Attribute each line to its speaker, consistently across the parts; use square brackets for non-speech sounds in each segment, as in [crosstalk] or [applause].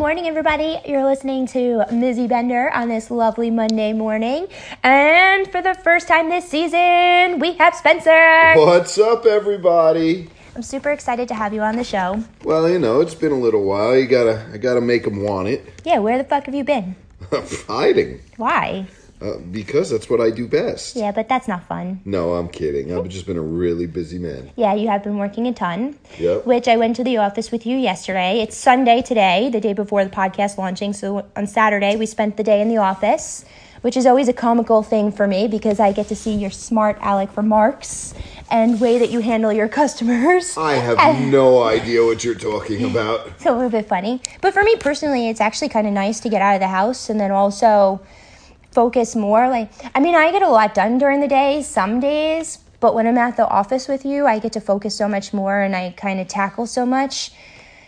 Speaker 1: Morning, everybody. You're listening to Mizzy Bender on this lovely Monday morning. And for the first time this season, we have Spencer.
Speaker 2: What's up, everybody?
Speaker 1: I'm super excited to have you on the show.
Speaker 2: Well, you know, it's been a little while. You gotta, I gotta make them want it.
Speaker 1: Yeah, where the fuck have you been? [laughs]
Speaker 2: Hiding,
Speaker 1: Why?
Speaker 2: Uh, because that's what I do best.
Speaker 1: Yeah, but that's not fun.
Speaker 2: No, I'm kidding. I've just been a really busy man.
Speaker 1: Yeah, you have been working a ton.
Speaker 2: Yep.
Speaker 1: Which I went to the office with you yesterday. It's Sunday today, the day before the podcast launching. So on Saturday, we spent the day in the office, which is always a comical thing for me because I get to see your smart Alec remarks and way that you handle your customers.
Speaker 2: I have [laughs] no idea what you're talking about. [laughs]
Speaker 1: It's a little bit funny. But for me personally, it's actually kind of nice to get out of the house and then also focus more. Like, I mean, I get a lot done during the day some days, but when I'm at the office with you, I get to focus so much more and I kind of tackle so much.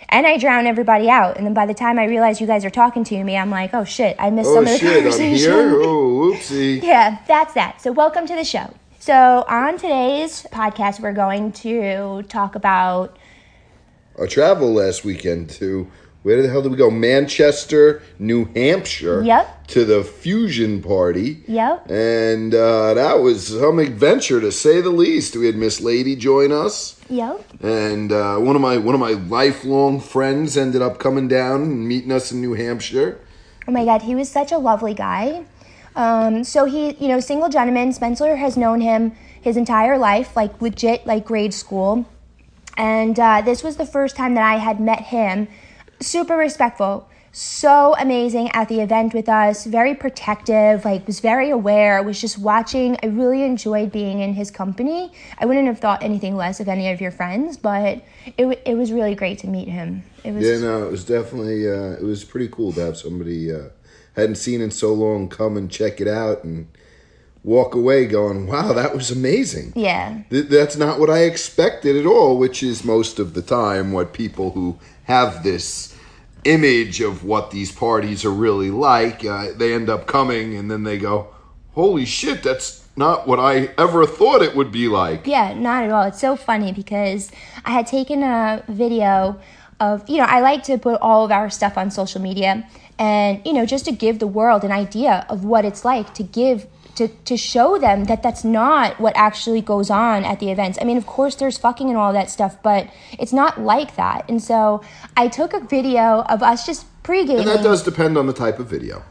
Speaker 1: And I drown everybody out. And then by the time I realize you guys are talking to me, I'm like, oh shit, I missed
Speaker 2: Oh
Speaker 1: some of the
Speaker 2: shit, I'm
Speaker 1: conversation.
Speaker 2: here. [laughs] Oh, whoopsie. [laughs]
Speaker 1: Yeah, that's that. So, welcome to the show. So, on today's podcast, we're going to talk about
Speaker 2: Our travel last weekend to where the hell did we go? Manchester, New Hampshire.
Speaker 1: Yep.
Speaker 2: To the fusion party.
Speaker 1: Yep.
Speaker 2: And uh, that was some adventure to say the least. We had Miss Lady join us,
Speaker 1: Yep.
Speaker 2: and uh, one of my one of my lifelong friends ended up coming down and meeting us in New Hampshire.
Speaker 1: Oh my God, he was such a lovely guy. Um, so he, you know, single gentleman. Spencer has known him his entire life, like legit, like grade school. And uh, this was the first time that I had met him. Super respectful, so amazing at the event with us. Very protective, like was very aware. Was just watching. I really enjoyed being in his company. I wouldn't have thought anything less of any of your friends, but it it was really great to meet him. It was
Speaker 2: Yeah, no, it was definitely uh, it was pretty cool to have somebody uh, hadn't seen in so long come and check it out and walk away going, "Wow, that was amazing."
Speaker 1: yeah.
Speaker 2: Th- that's not what I expected at all, which is most of the time what people who have this image of what these parties are really like, uh, they end up coming and then they go, "Holy shit, that's not what I ever thought it would be like."
Speaker 1: Yeah, not at all. It's so funny because I had taken a video of, you know, I like to put all of our stuff on social media and, you know, just to give the world an idea of what it's like to give to, to show them that that's not what actually goes on at the events. I mean, of course, there's fucking and all that stuff, but it's not like that. And so I took a video of us just pre-gaming.
Speaker 2: And that does depend on the type of video,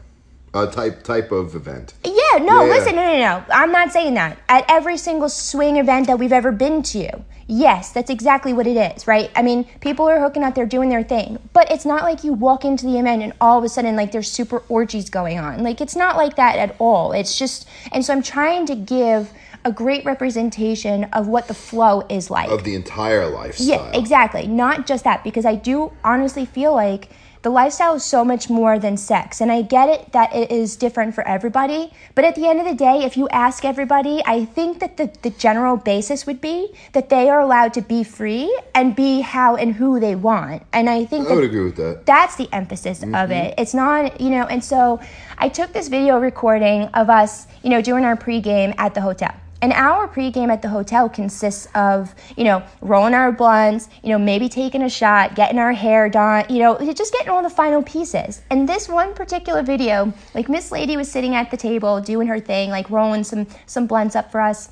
Speaker 2: uh, type type of event.
Speaker 1: Yeah, no,
Speaker 2: Yeah.
Speaker 1: listen, no, no, no. I'm not saying that. At every single swing event that we've ever been to, yes, that's exactly what it is, right? I mean, people are hooking up, they're doing their thing. But it's not like you walk into the event and all of a sudden, like, there's super orgies going on. Like, it's not like that at all. It's just, and so I'm trying to give a great representation of what the flow is like.
Speaker 2: Of the entire lifestyle.
Speaker 1: Yeah, exactly. Not just that, because I do honestly feel like the lifestyle is so much more than sex. And I get it that it is different for everybody. But at the end of the day, if you ask everybody, I think that the, the general basis would be that they are allowed to be free and be how and who they want. And I think
Speaker 2: I would agree with that.
Speaker 1: that's the emphasis of mm-hmm. it. It's not, you know, and so I took this video recording of us, you know, doing our pregame at the hotel. And our pregame at the hotel consists of, you know, rolling our blunts, you know, maybe taking a shot, getting our hair done, you know, just getting all the final pieces. And this one particular video, like Miss Lady was sitting at the table doing her thing, like rolling some some blunts up for us.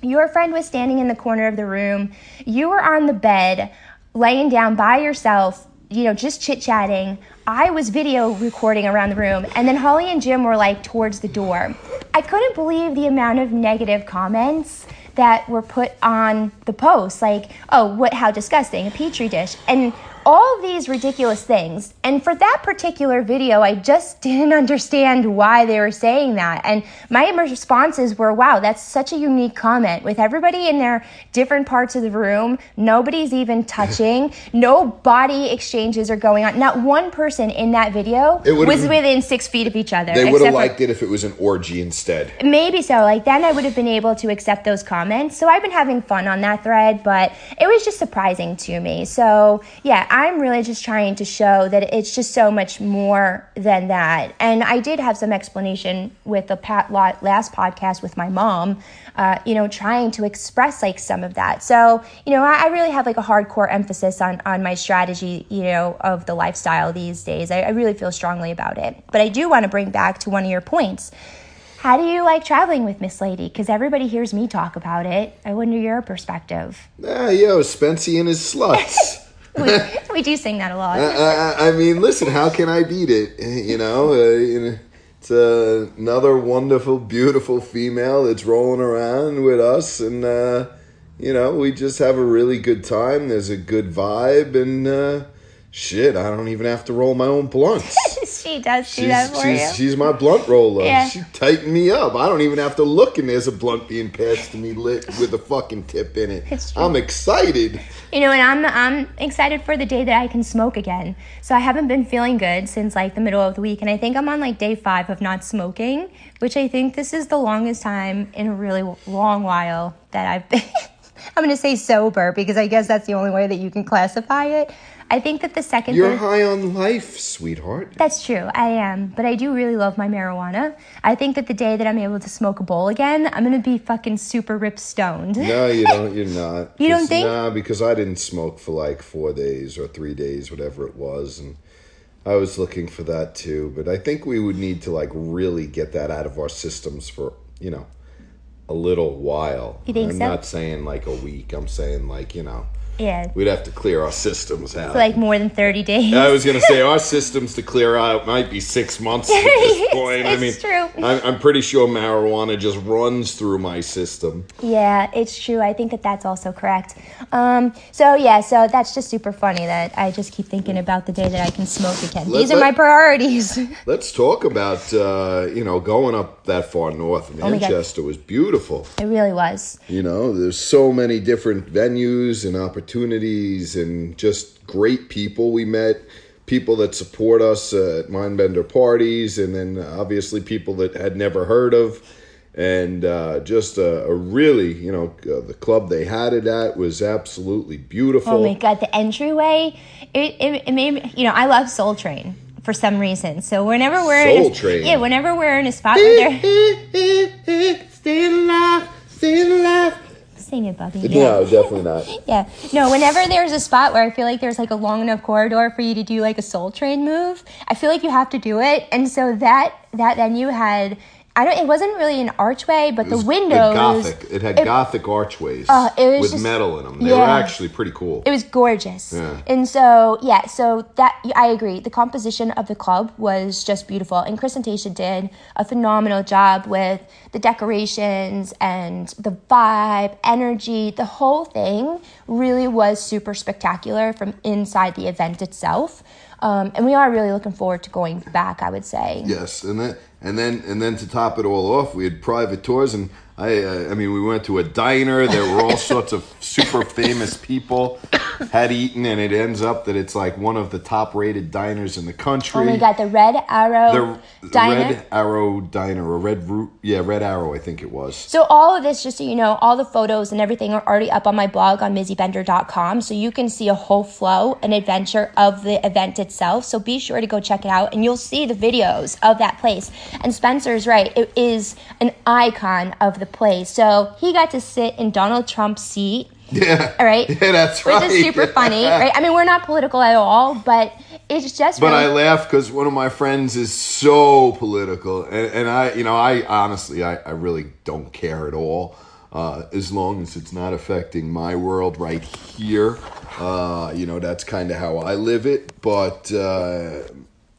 Speaker 1: Your friend was standing in the corner of the room. You were on the bed, laying down by yourself, you know, just chit chatting. I was video recording around the room, and then Holly and Jim were like towards the door. I couldn't believe the amount of negative comments that were put on the post, like, "Oh, what? How disgusting! A petri dish." And all these ridiculous things. And for that particular video, I just [laughs] didn't understand why they were saying that. And my responses were, wow, that's such a unique comment. With everybody in their different parts of the room, nobody's even [laughs] touching, no body exchanges are going on. Not one person in that video was
Speaker 2: been-
Speaker 1: within six feet of each other.
Speaker 2: They would have
Speaker 1: for-
Speaker 2: liked it if it was an orgy instead.
Speaker 1: Maybe so. Like then I would have been able to accept those comments. So I've been having fun on that thread, but it was just surprising to me. So yeah, I'm really just trying to show that it's just so much more than that. And I did have some explanation with the pat last podcast with my mom. Uh, you know, trying to express like some of that. So, you know, I, I really have like a hardcore emphasis on on my strategy, you know, of the lifestyle these days. I, I really feel strongly about it. But I do want to bring back to one of your points. How do you like traveling with Miss Lady? Because everybody hears me talk about it. I wonder your perspective.
Speaker 2: Ah, yo, Spency and his sluts. [laughs]
Speaker 1: We, we do sing that a lot.
Speaker 2: I, I, I mean, listen, how can I beat it? You know, uh, it's uh, another wonderful, beautiful female that's rolling around with us, and uh, you know, we just have a really good time. There's a good vibe, and uh, shit, I don't even have to roll my own blunts. [laughs]
Speaker 1: she does do
Speaker 2: She's,
Speaker 1: that for
Speaker 2: she's,
Speaker 1: you.
Speaker 2: she's my blunt roller.
Speaker 1: Yeah.
Speaker 2: She tightened me up. I don't even have to look, and there's a blunt being passed to me lit with a fucking tip in it.
Speaker 1: It's true.
Speaker 2: I'm excited.
Speaker 1: You know, and I'm I'm excited for the day that I can smoke again. So I haven't been feeling good since like the middle of the week, and I think I'm on like day five of not smoking, which I think this is the longest time in a really long while that I've been. [laughs] I'm gonna say sober because I guess that's the only way that you can classify it. I think that the 2nd
Speaker 2: You're high on life, sweetheart.
Speaker 1: That's true. I am, but I do really love my marijuana. I think that the day that I'm able to smoke a bowl again, I'm gonna be fucking super rip stoned.
Speaker 2: No, you [laughs] don't. You're not.
Speaker 1: You don't think?
Speaker 2: Nah, because I didn't smoke for like four days or three days, whatever it was, and I was looking for that too. But I think we would need to like really get that out of our systems for you know a little while.
Speaker 1: You think
Speaker 2: I'm
Speaker 1: so?
Speaker 2: not saying like a week. I'm saying like you know
Speaker 1: Yeah,
Speaker 2: we'd have to clear our systems out.
Speaker 1: like more than 30 days.
Speaker 2: I was gonna say our systems to clear out might be six months at this [laughs]
Speaker 1: It's-
Speaker 2: point. I mean,
Speaker 1: it's true.
Speaker 2: I'm, I'm pretty sure marijuana just runs through my system.
Speaker 1: Yeah, it's true. I think that that's also correct. Um, so yeah, so that's just super funny that I just keep thinking about the day that I can smoke again.
Speaker 2: Let-
Speaker 1: These are my priorities. [laughs]
Speaker 2: Let's talk about uh, you know going up that far north.
Speaker 1: Oh
Speaker 2: Manchester was beautiful.
Speaker 1: it really was.
Speaker 2: You know, there's so many different venues and opportunities, and just great people we met. People that support us uh, at Mindbender parties, and then obviously people that had never heard of, and uh, just a, a really, you know, uh, the club they had it at was absolutely beautiful.
Speaker 1: Oh my god, the entryway. It, it, it made me, you know, I love Soul Train for some reason. So whenever we're in
Speaker 2: Soul
Speaker 1: a,
Speaker 2: Train.
Speaker 1: yeah, whenever we're in a spot where they're [laughs]
Speaker 2: stay alive, stay alive.
Speaker 1: It, Bubby.
Speaker 2: No, definitely not. [laughs]
Speaker 1: Yeah. No, whenever there's a spot where I feel like there's like a long enough corridor for you to do like a soul train move, I feel like you have to do it. And so that that venue had I don't it wasn't really an archway, but the windows
Speaker 2: Gothic. It had
Speaker 1: it-
Speaker 2: Gothic archways
Speaker 1: Uh, it was
Speaker 2: with
Speaker 1: just-
Speaker 2: metal in them. They were actually pretty cool.
Speaker 1: it was gorgeous.
Speaker 2: Yeah.
Speaker 1: And so, yeah, so that I agree. The composition of the club was just beautiful. And Chris and Tasha did a phenomenal job with the decorations and the vibe, energy. The whole thing really was super spectacular from inside the event itself. Um, and we are really looking forward to going back, I would say.
Speaker 2: Yes, and then and then and then to top it all off, we had private tours, and I uh, I mean we went to a diner. There were all sorts of super famous people had eaten, and it ends up that it's like one of the top rated diners in the country.
Speaker 1: Oh my God, the Red Arrow
Speaker 2: The
Speaker 1: Diner.
Speaker 2: Red Arrow Diner, or Red Root, yeah, Red Arrow, I think it was.
Speaker 1: So all of this, just so you know, all the photos and everything are already up on my blog on mizzybender.com. So you can see a whole flow and adventure of the event itself. So be sure to go check it out and you'll see the videos of that place. And Spencer's right, it is an icon of the place. So he got to sit in Donald Trump's seat.
Speaker 2: Yeah,
Speaker 1: All right. [laughs]
Speaker 2: yeah, that's right.
Speaker 1: Which is super [laughs] funny, right? I mean, we're not political at all, but it's just
Speaker 2: But
Speaker 1: really
Speaker 2: I laugh because one of my friends is so political, and, and I, you know, I honestly, I, I really don't care at all, uh, as long as it's not affecting my world right here. Uh, you know, that's kind of how I live it. But uh,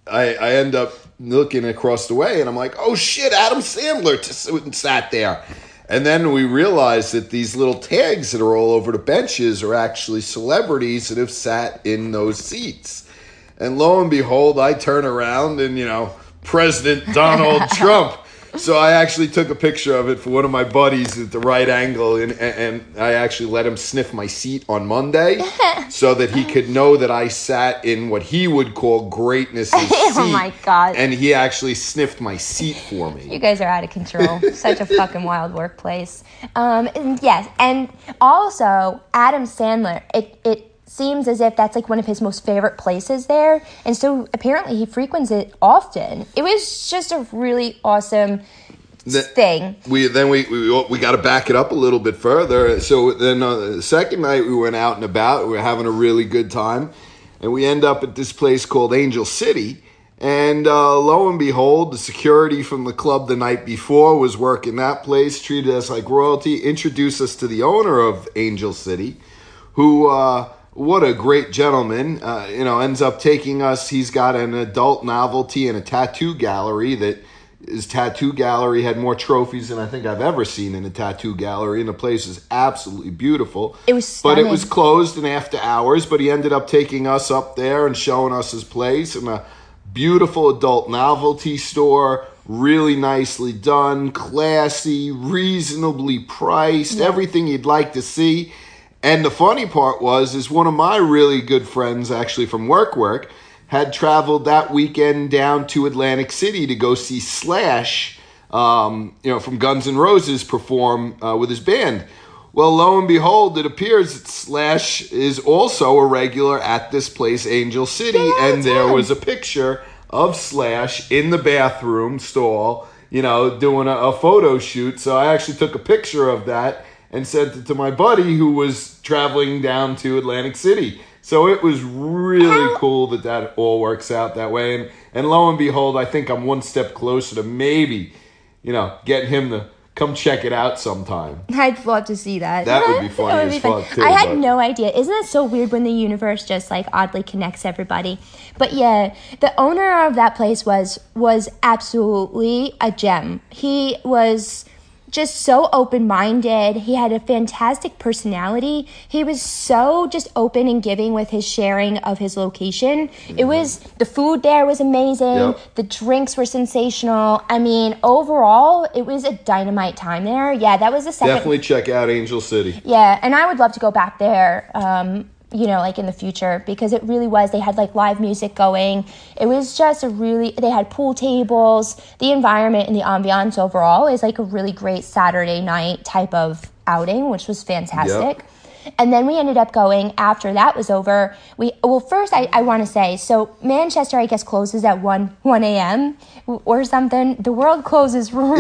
Speaker 2: I, I end up looking across the way, and I'm like, oh shit, Adam Sandler just sat there. And then we realized that these little tags that are all over the benches are actually celebrities that have sat in those seats. And lo and behold, I turn around and, you know, President Donald [laughs] Trump. So I actually took a picture of it for one of my buddies at the right angle, and, and I actually let him sniff my seat on Monday [laughs] so that he could know that I sat in what he would call greatness. [laughs]
Speaker 1: Oh my God.
Speaker 2: And he actually sniffed my seat for me.
Speaker 1: You guys are out of control. Such a fucking wild workplace. Um, and yes, and also Adam Sandler. It it seems as if that's like one of his most favorite places there, and so apparently he frequents it often. It was just a really awesome
Speaker 2: The-
Speaker 1: thing.
Speaker 2: we then we we, we got to back it up a little bit further. So then uh, the second night we went out and about. We were having a really good time, and we end up at this place called Angel City. And uh, lo and behold, the security from the club the night before was working that place, treated us like royalty, introduced us to the owner of Angel City, who, uh, what a great gentleman, uh, you know, ends up taking us. He's got an adult novelty and a tattoo gallery that his tattoo gallery had more trophies than I think I've ever seen in a tattoo gallery, and the place is absolutely beautiful.
Speaker 1: It was
Speaker 2: but it was closed and after hours. But he ended up taking us up there and showing us his place and a beautiful adult novelty store. Really nicely done, classy, reasonably priced, everything you'd like to see. And the funny part was, is one of my really good friends, actually from work, work, had traveled that weekend down to Atlantic City to go see Slash, um, you know, from Guns N' Roses perform uh, with his band. Well, lo and behold, it appears that Slash is also a regular at this place, Angel City,
Speaker 1: Yeah,
Speaker 2: and there
Speaker 1: it's
Speaker 2: was a picture of Slash in the bathroom stall, you know, doing a, a photo shoot. So I actually took a picture of that and sent it to my buddy who was traveling down to Atlantic City. So it was really cool that that all works out that way. And and lo and behold, I think I'm one step closer to maybe, you know, getting him to come check it out sometime.
Speaker 1: I'd love to see that.
Speaker 2: That would [laughs] be funny
Speaker 1: would
Speaker 2: as
Speaker 1: be fun.
Speaker 2: fuck, too,
Speaker 1: I had
Speaker 2: but-
Speaker 1: no idea. Isn't that so weird when the universe just like oddly connects everybody? But yeah, the owner of that place was was absolutely a gem. He was just so open-minded. He had a fantastic personality. He was so just open and giving with his sharing of his location. It was the food there was amazing.
Speaker 2: Yep.
Speaker 1: The drinks were sensational. I mean, overall, it was a dynamite time there. Yeah, that was the second.
Speaker 2: Definitely check out Angel City.
Speaker 1: Yeah, and I would love to go back there. Um, you know, like in the future, because it really was. They had like live music going. It was just a really. They had pool tables. The environment and the ambiance overall is like a really great Saturday night type of outing, which was fantastic. And then we ended up going after that was over. We well first I, I want to say so Manchester I guess closes at one one a.m. or something. The world closes
Speaker 2: Yeah,
Speaker 1: real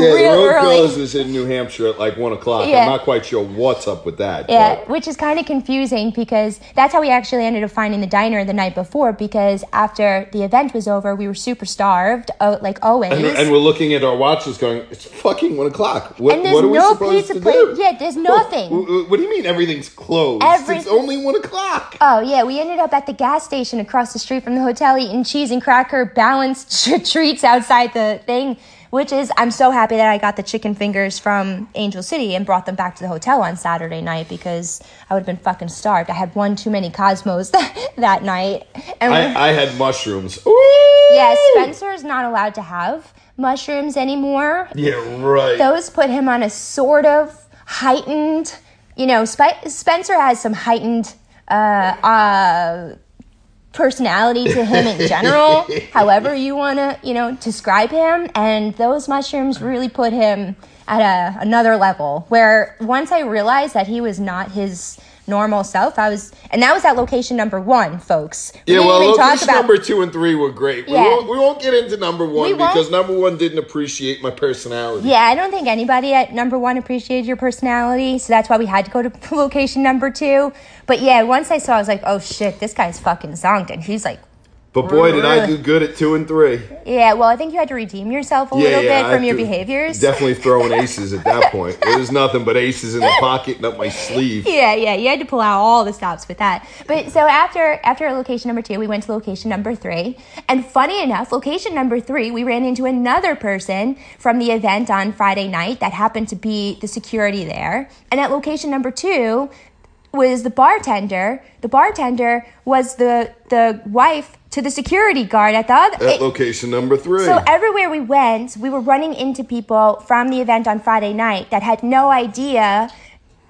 Speaker 2: the road
Speaker 1: early.
Speaker 2: closes in New Hampshire at like one o'clock.
Speaker 1: Yeah.
Speaker 2: I'm not quite sure what's up with that.
Speaker 1: Yeah,
Speaker 2: but-
Speaker 1: which is kind of confusing because that's how we actually ended up finding the diner the night before. Because after the event was over, we were super starved, uh, like always.
Speaker 2: And, and we're looking at our watches, going, "It's fucking one o'clock. What,
Speaker 1: And there's
Speaker 2: what are we
Speaker 1: no
Speaker 2: supposed
Speaker 1: pizza
Speaker 2: to
Speaker 1: place-
Speaker 2: do?"
Speaker 1: yeah, there's nothing.
Speaker 2: What, what do you mean everything's closed?
Speaker 1: Every-
Speaker 2: It's only one o'clock.
Speaker 1: Oh yeah, we ended up at the gas station across the street from the hotel eating cheese and cracker balanced [laughs] tr- treats outside the thing. Which is, I'm so happy that I got the chicken fingers from Angel City and brought them back to the hotel on Saturday night because I would have been fucking starved. I had one too many Cosmos [laughs] that night, and
Speaker 2: I, I had mushrooms. Ooh!
Speaker 1: Yeah, is not allowed to have mushrooms anymore.
Speaker 2: Yeah, right.
Speaker 1: Those put him on a sort of heightened, you know, Spe- Spencer has some heightened uh, uh, personality to him in general, [laughs] however you want to, you know, describe him. And those mushrooms really put him at a, another level where once I realized that he was not his normal self, I was, and that was at location number one, folks. We
Speaker 2: yeah, well, location
Speaker 1: about-
Speaker 2: number two and three were great. We,
Speaker 1: Yeah.
Speaker 2: won't, we won't get into number one
Speaker 1: We
Speaker 2: because number one didn't appreciate my personality.
Speaker 1: Yeah, I don't think anybody at number one appreciated your personality, so that's why we had to go to [laughs] location number two. But yeah, once I saw, I was like, oh shit, this guy's fucking zonked, and he's like
Speaker 2: But boy, did I do good at two and three.
Speaker 1: Yeah, well, I think you had to redeem yourself a little bit
Speaker 2: I
Speaker 1: from your
Speaker 2: do-
Speaker 1: behaviors.
Speaker 2: Definitely throwing [laughs] aces at that point. It was nothing but aces in the pocket and up my sleeve.
Speaker 1: Yeah, yeah, you had to pull out all the stops with that. But so after after location number two, we went to location number three, and funny enough, location number three, we ran into another person from the event on Friday night that happened to be the security there, and at location number two was the bartender. The bartender was the the wife to the security guard at the other.
Speaker 2: At location number three.
Speaker 1: So everywhere we went, we were running into people from the event on Friday night that had no idea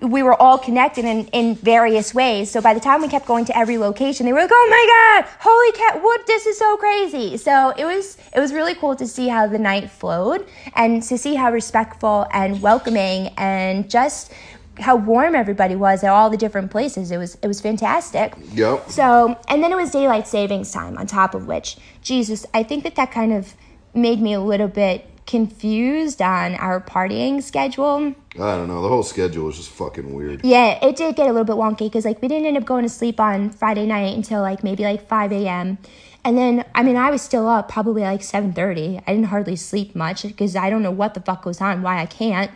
Speaker 1: we were all connected in, in various ways. So by the time we kept going to every location, they were like, "Oh my god, holy cat, what? This is so crazy!" So it was it was really cool to see how the night flowed and to see how respectful and welcoming and just how warm everybody was at all the different places. It was it was fantastic.
Speaker 2: Yep.
Speaker 1: So, and then it was daylight savings time on top of which, Jesus, I think that that kind of made me a little bit confused on our partying schedule.
Speaker 2: I don't know. The whole schedule was just fucking weird.
Speaker 1: Yeah, it did get a little bit wonky because like we didn't end up going to sleep on Friday night until like maybe like 5 a.m. And then, I mean, I was still up probably like 7:30. I didn't hardly sleep much because I don't know what the fuck goes on, why I can't.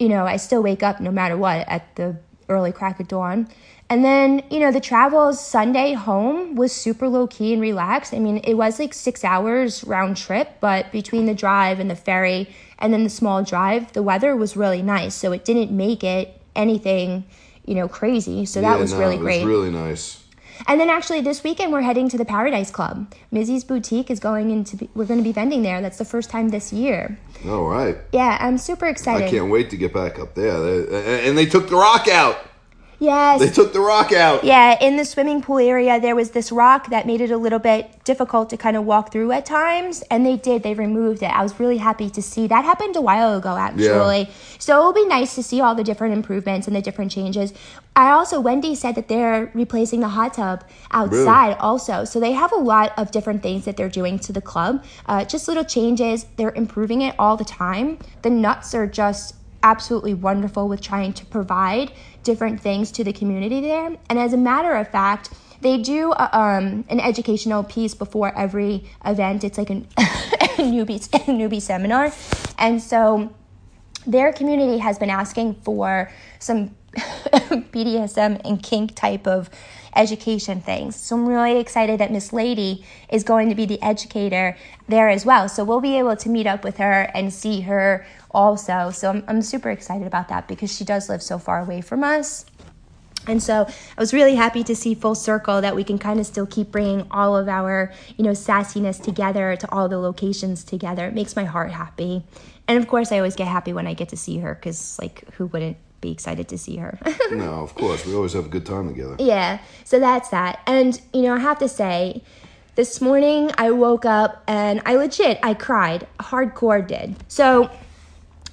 Speaker 1: You know, I still wake up no matter what at the early crack of dawn. And then, you know, the travel Sunday home was super low key and relaxed. I mean, it was like six hours round trip, but between the drive and the ferry and then the small drive, the weather was really nice. So it didn't make it anything, you know, crazy. So that
Speaker 2: Yeah,
Speaker 1: was
Speaker 2: no,
Speaker 1: really
Speaker 2: it
Speaker 1: great.
Speaker 2: really nice.
Speaker 1: And then actually this weekend we're heading to the Paradise Club. Mizzy's Boutique is going into be, we're going to be vending there. That's the first time this year.
Speaker 2: All right.
Speaker 1: Yeah, I'm super excited.
Speaker 2: I can't wait to get back up there. And they took the rock out.
Speaker 1: Yes.
Speaker 2: They took the rock out.
Speaker 1: Yeah, in the swimming pool area, there was this rock that made it a little bit difficult to kind of walk through at times, and they did. They removed it. I was really happy to see that happened a while ago, actually. Yeah. So it'll be nice to see all the different improvements and the different changes. I also, Wendy said that they're replacing the hot tub outside also. So they have a lot of different things that they're doing to the club. Uh, just little changes. They're improving it all the time. The nuts are just absolutely wonderful with trying to provide different things to the community there. And as a matter of fact, they do uh, um, an educational piece before every event. It's like [laughs] a newbie [laughs] newbie seminar, and so their community has been asking for some [laughs] BDSM and kink type of education things. So I'm really excited that Miss Lady is going to be the educator there as well. So we'll be able to meet up with her and see her also. So I'm, I'm super excited about that because she does live so far away from us. And so I was really happy to see full circle that we can kind of still keep bringing all of our, you know, sassiness together to all the locations together. It makes my heart happy. And of course, I always get happy when I get to see her because, like, who wouldn't be excited to see her? [laughs]
Speaker 2: No, of course. We always have a good time together.
Speaker 1: yeah, so that's that. And, you know, I have to say, this morning I woke up and I legit, I cried. Hardcore did. So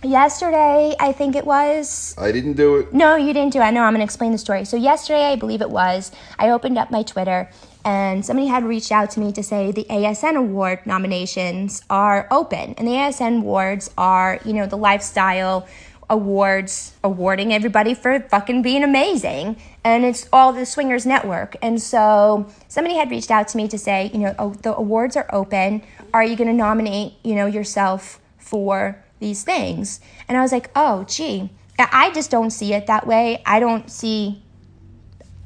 Speaker 1: yesterday, I think it was,
Speaker 2: I didn't do it.
Speaker 1: no, you didn't do it. I know. I'm going to explain the story. So yesterday, I believe it was, I opened up my Twitter and somebody had reached out to me to say the ASN award nominations are open. And the ASN awards are, you know, the lifestyle awards awarding everybody for fucking being amazing. And it's all the Swingers Network. And so somebody had reached out to me to say, you know, oh, the awards are open. Are you going to nominate, you know, yourself for these things? And I was like, oh, gee. I just don't see it that way. I don't see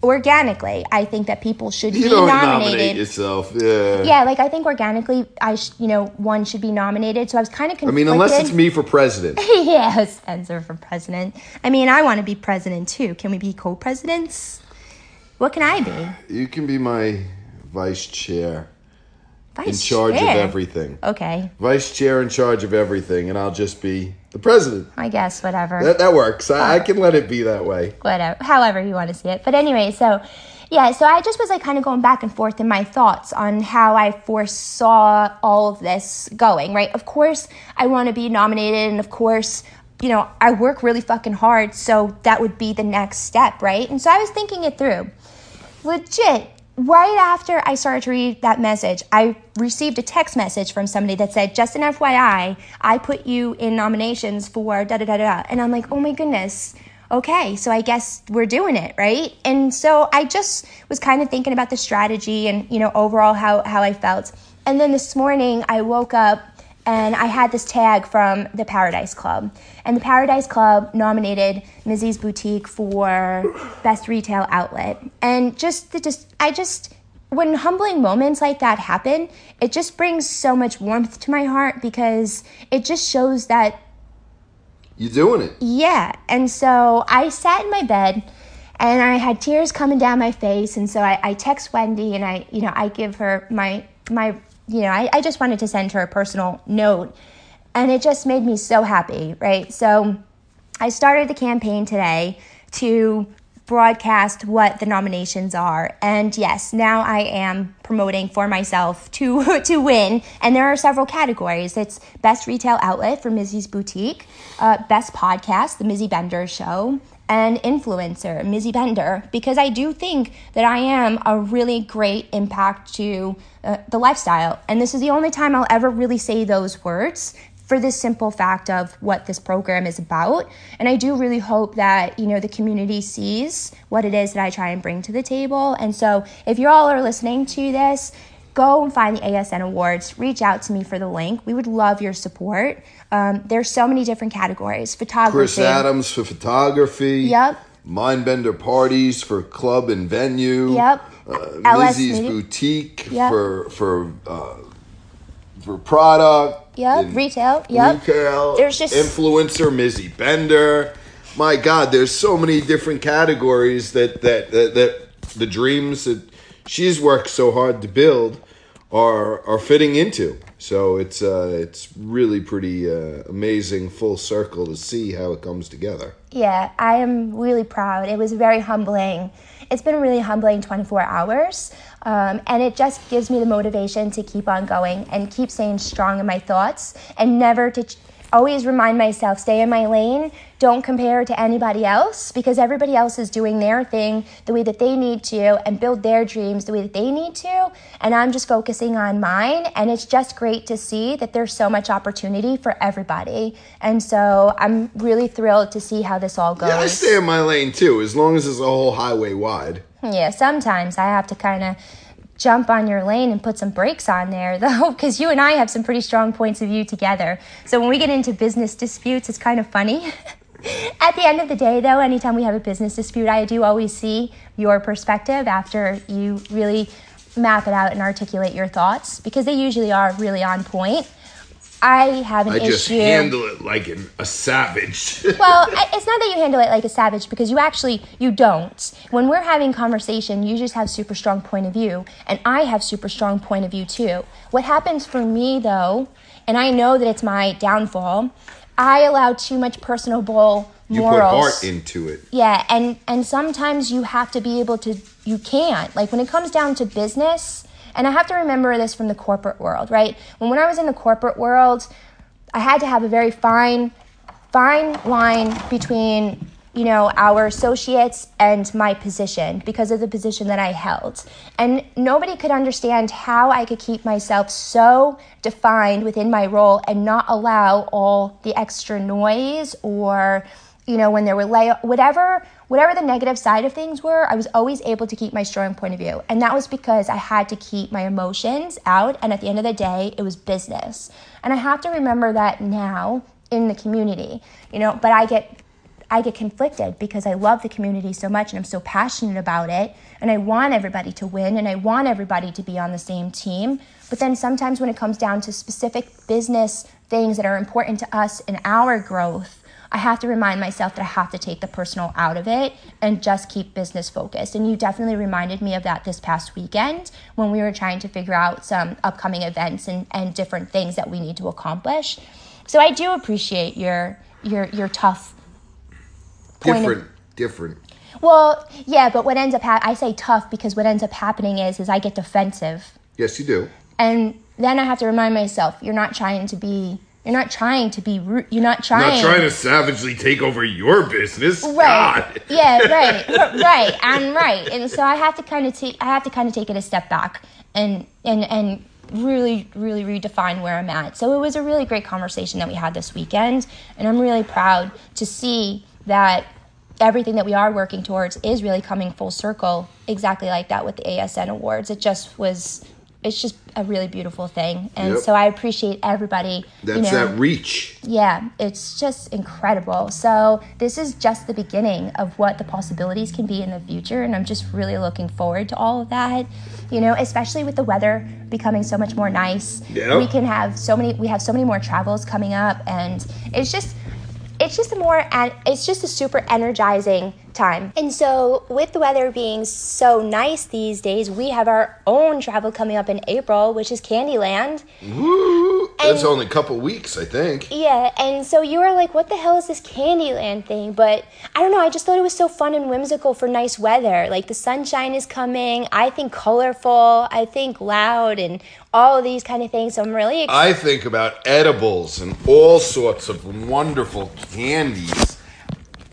Speaker 1: organically. I think that people should
Speaker 2: You
Speaker 1: be
Speaker 2: don't
Speaker 1: nominated.
Speaker 2: nominate yourself. Yeah.
Speaker 1: Yeah, like I think organically, I sh- you know one should be nominated. So I was kind of
Speaker 2: I mean, unless it's me for president. [laughs]
Speaker 1: yeah, Spencer for president. I mean, I want to be president too. Can we be co-presidents? What can I be?
Speaker 2: You can be my vice chair in charge
Speaker 1: chair.
Speaker 2: of everything.
Speaker 1: Okay,
Speaker 2: Vice chair in charge of everything, and I'll just be the president.
Speaker 1: I guess whatever.
Speaker 2: That, that works. I, I can let it be that way.
Speaker 1: whatever, however you want to see it. But anyway, so yeah, so I just was like kind of going back and forth in my thoughts on how I foresaw all of this going, right? Of course, I want to be nominated, and of course, you know, I work really fucking hard, so that would be the next step, right? And so I was thinking it through. Legit, right after I started to read that message, I received a text message from somebody that said, just an FYI, I put you in nominations for da da da da. da." And I'm like, oh my goodness, okay, so I guess we're doing it, right? And so I just was kind of thinking about the strategy and, you know, overall how, how I felt. And then this morning I woke up and I had this tag from the Paradise Club. And the Paradise Club nominated Mizzy's Boutique for Best Retail Outlet. And just, the, just I just, when humbling moments like that happen, it just brings so much warmth to my heart because it just shows that
Speaker 2: You're doing it.
Speaker 1: yeah. And so I sat in my bed and I had tears coming down my face. And so I, I text Wendy and I, you know, I give her my, my, you know, I, I just wanted to send her a personal note. And it just made me so happy, right? So I started the campaign today to broadcast what the nominations are. And yes, now I am promoting for myself to [laughs] to win. And there are several categories. It's best retail outlet for Mizzy's Boutique, uh, best podcast, the Mizzy Bender Show, and influencer, Mizzy Bender, because I do think that I am a really great impact to uh, the lifestyle. And this is the only time I'll ever really say those words for this simple fact of what this program is about. And I do really hope that, you know, the community sees what it is that I try and bring to the table. And so if you all are listening to this, go and find the ASN Awards. Reach out to me for the link. We would love your support. Um, there's so many different categories. Photography.
Speaker 2: Chris Adams for photography.
Speaker 1: Yep.
Speaker 2: Mindbender parties for club and venue.
Speaker 1: Yep.
Speaker 2: Uh,
Speaker 1: Mizzy's
Speaker 2: boutique
Speaker 1: Yep.
Speaker 2: for for uh, for product.
Speaker 1: Yep. Retail. Yep.
Speaker 2: Retail.
Speaker 1: There's just
Speaker 2: influencer Mizzy Bender. My God, there's so many different categories that that that, that the dreams that she's worked so hard to build are are fitting into. So it's uh, it's really pretty uh, amazing full circle to see how it comes together.
Speaker 1: Yeah, I am really proud. It was very humbling. It's been a really humbling 24 hours. Um, and it just gives me the motivation to keep on going and keep staying strong in my thoughts and never to ch- always remind myself stay in my lane. Don't compare to anybody else because everybody else is doing their thing the way that they need to and build their dreams the way that they need to. And I'm just focusing on mine. And it's just great to see that there's so much opportunity for everybody. And so I'm really thrilled to see how this all goes.
Speaker 2: Yeah, I stay in my lane too, as long as it's a whole highway wide.
Speaker 1: Yeah, sometimes I have to kind of jump on your lane and put some brakes on there, [laughs] though, because you and I have some pretty strong points of view together. So when we get into business disputes, it's kind of funny. [laughs] At the end of the day, though, anytime we have a business dispute, I do always see your perspective after you really map it out and articulate your thoughts, because they usually are really on point. I have an
Speaker 2: I just handle it like an, a savage. [laughs]
Speaker 1: well, I- it's not that you handle it like a savage because you actually you don't. When we're having conversation, you just have super strong point of view, and I have super strong point of view too. What happens for me though, and I know that it's my downfall, I allow too much personal bull
Speaker 2: you
Speaker 1: morals.
Speaker 2: put heart into it.
Speaker 1: Yeah, and and sometimes you have to be able to you can't. Like when it comes down to business, and I have to remember this from the corporate world, right? When when I was in the corporate world, I had to have a very fine fine line between you know our associates and my position because of the position that I held. And nobody could understand how I could keep myself so defined within my role and not allow all the extra noise or you know when there were lay whatever whatever the negative side of things were i was always able to keep my strong point of view. And that was because i had to keep my emotions out. And at the end of the day it was business. And i have to remember that now in the community you know but i get I get conflicted because I love the community so much and I'm so passionate about it. And I want everybody to win and I want everybody to be on the same team. But then sometimes when it comes down to specific business things that are important to us in our growth, I have to remind myself that I have to take the personal out of it and just keep business focused. And you definitely reminded me of that this past weekend when we were trying to figure out some upcoming events and, and different things that we need to accomplish. So I do appreciate your your your tough point of-
Speaker 2: Different, different.
Speaker 1: well, yeah, but what ends up hap- I say tough because what ends up happening is is I get defensive,
Speaker 2: Yes, you do.
Speaker 1: and then I have to remind myself you're not trying to be you're not trying to be rude. You're not trying.
Speaker 2: Not trying to savagely take over your business.
Speaker 1: Right.
Speaker 2: God. [laughs]
Speaker 1: Yeah. Right. right. And right. And so I have to kind of take. I have to kind of take it a step back and and and really really redefine where I'm at. So it was a really great conversation that we had this weekend, and I'm really proud to see that everything that we are working towards is really coming full circle exactly like that with the ASN awards. It just was it's just a really beautiful thing. And
Speaker 2: Yep.
Speaker 1: so I appreciate everybody.
Speaker 2: That's
Speaker 1: you know,
Speaker 2: that reach.
Speaker 1: yeah, it's just incredible. So, this is just the beginning of what the possibilities can be in the future. And I'm just really looking forward to all of that. You know, especially with the weather becoming so much more nice.
Speaker 2: Yeah.
Speaker 1: We can have so many, we have so many more travels coming up. And it's just, it's just a more, en- it's just a super energizing time. And so, with the weather being so nice these days, we have our own travel coming up in April, which is Candyland.
Speaker 2: Woo! That's
Speaker 1: And-
Speaker 2: only a couple weeks, I think.
Speaker 1: Yeah, and so you were like, what the hell is this Candyland thing? But I don't know, I just thought it was so fun and whimsical for nice weather. Like the sunshine is coming, I think colorful, I think loud, and all of these kind of things. So I'm really excited.
Speaker 2: I think about edibles and all sorts of wonderful candies.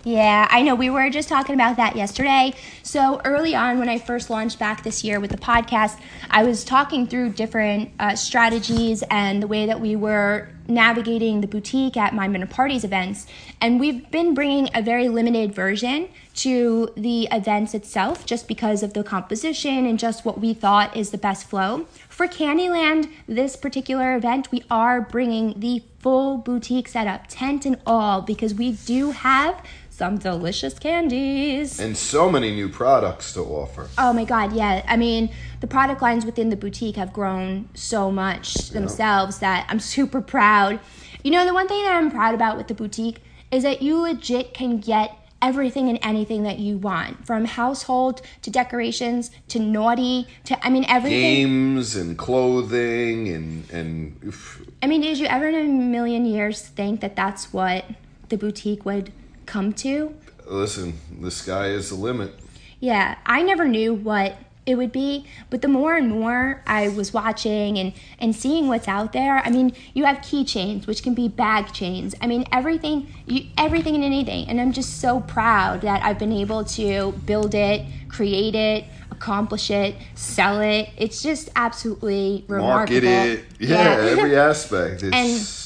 Speaker 1: Yeah, I know. We were just talking about that yesterday. So, early on, when I first launched back this year with the podcast, I was talking through different uh, strategies and the way that we were navigating the boutique at Mindbender Parties events. And we've been bringing a very limited version to the events itself just because of the composition and just what we thought is the best flow. For Candyland, this particular event, we are bringing the full boutique setup, tent and all, because we do have some delicious candies.
Speaker 2: And so many new products to offer.
Speaker 1: Oh my god, yeah. I mean, the product lines within the boutique have grown so much themselves that I'm [laughs] super proud. You know, the one thing that I'm proud about with the boutique is that you legit can get everything and anything that you want from household to decorations to naughty to I mean everything.
Speaker 2: Games and clothing and and oof.
Speaker 1: I mean, did you ever in a million years think that that's what the boutique would come to?
Speaker 2: listen, the sky is the limit.
Speaker 1: Yeah, I never knew what it would be, but the more and more I was watching and and seeing what's out there, I mean, you have keychains, which can be bag chains. I mean, everything, you, everything and anything, and I'm just so proud that I've been able to build it, create it, accomplish it, sell it. It's just absolutely remarkable.
Speaker 2: Market it. Yeah, every aspect. [laughs] It's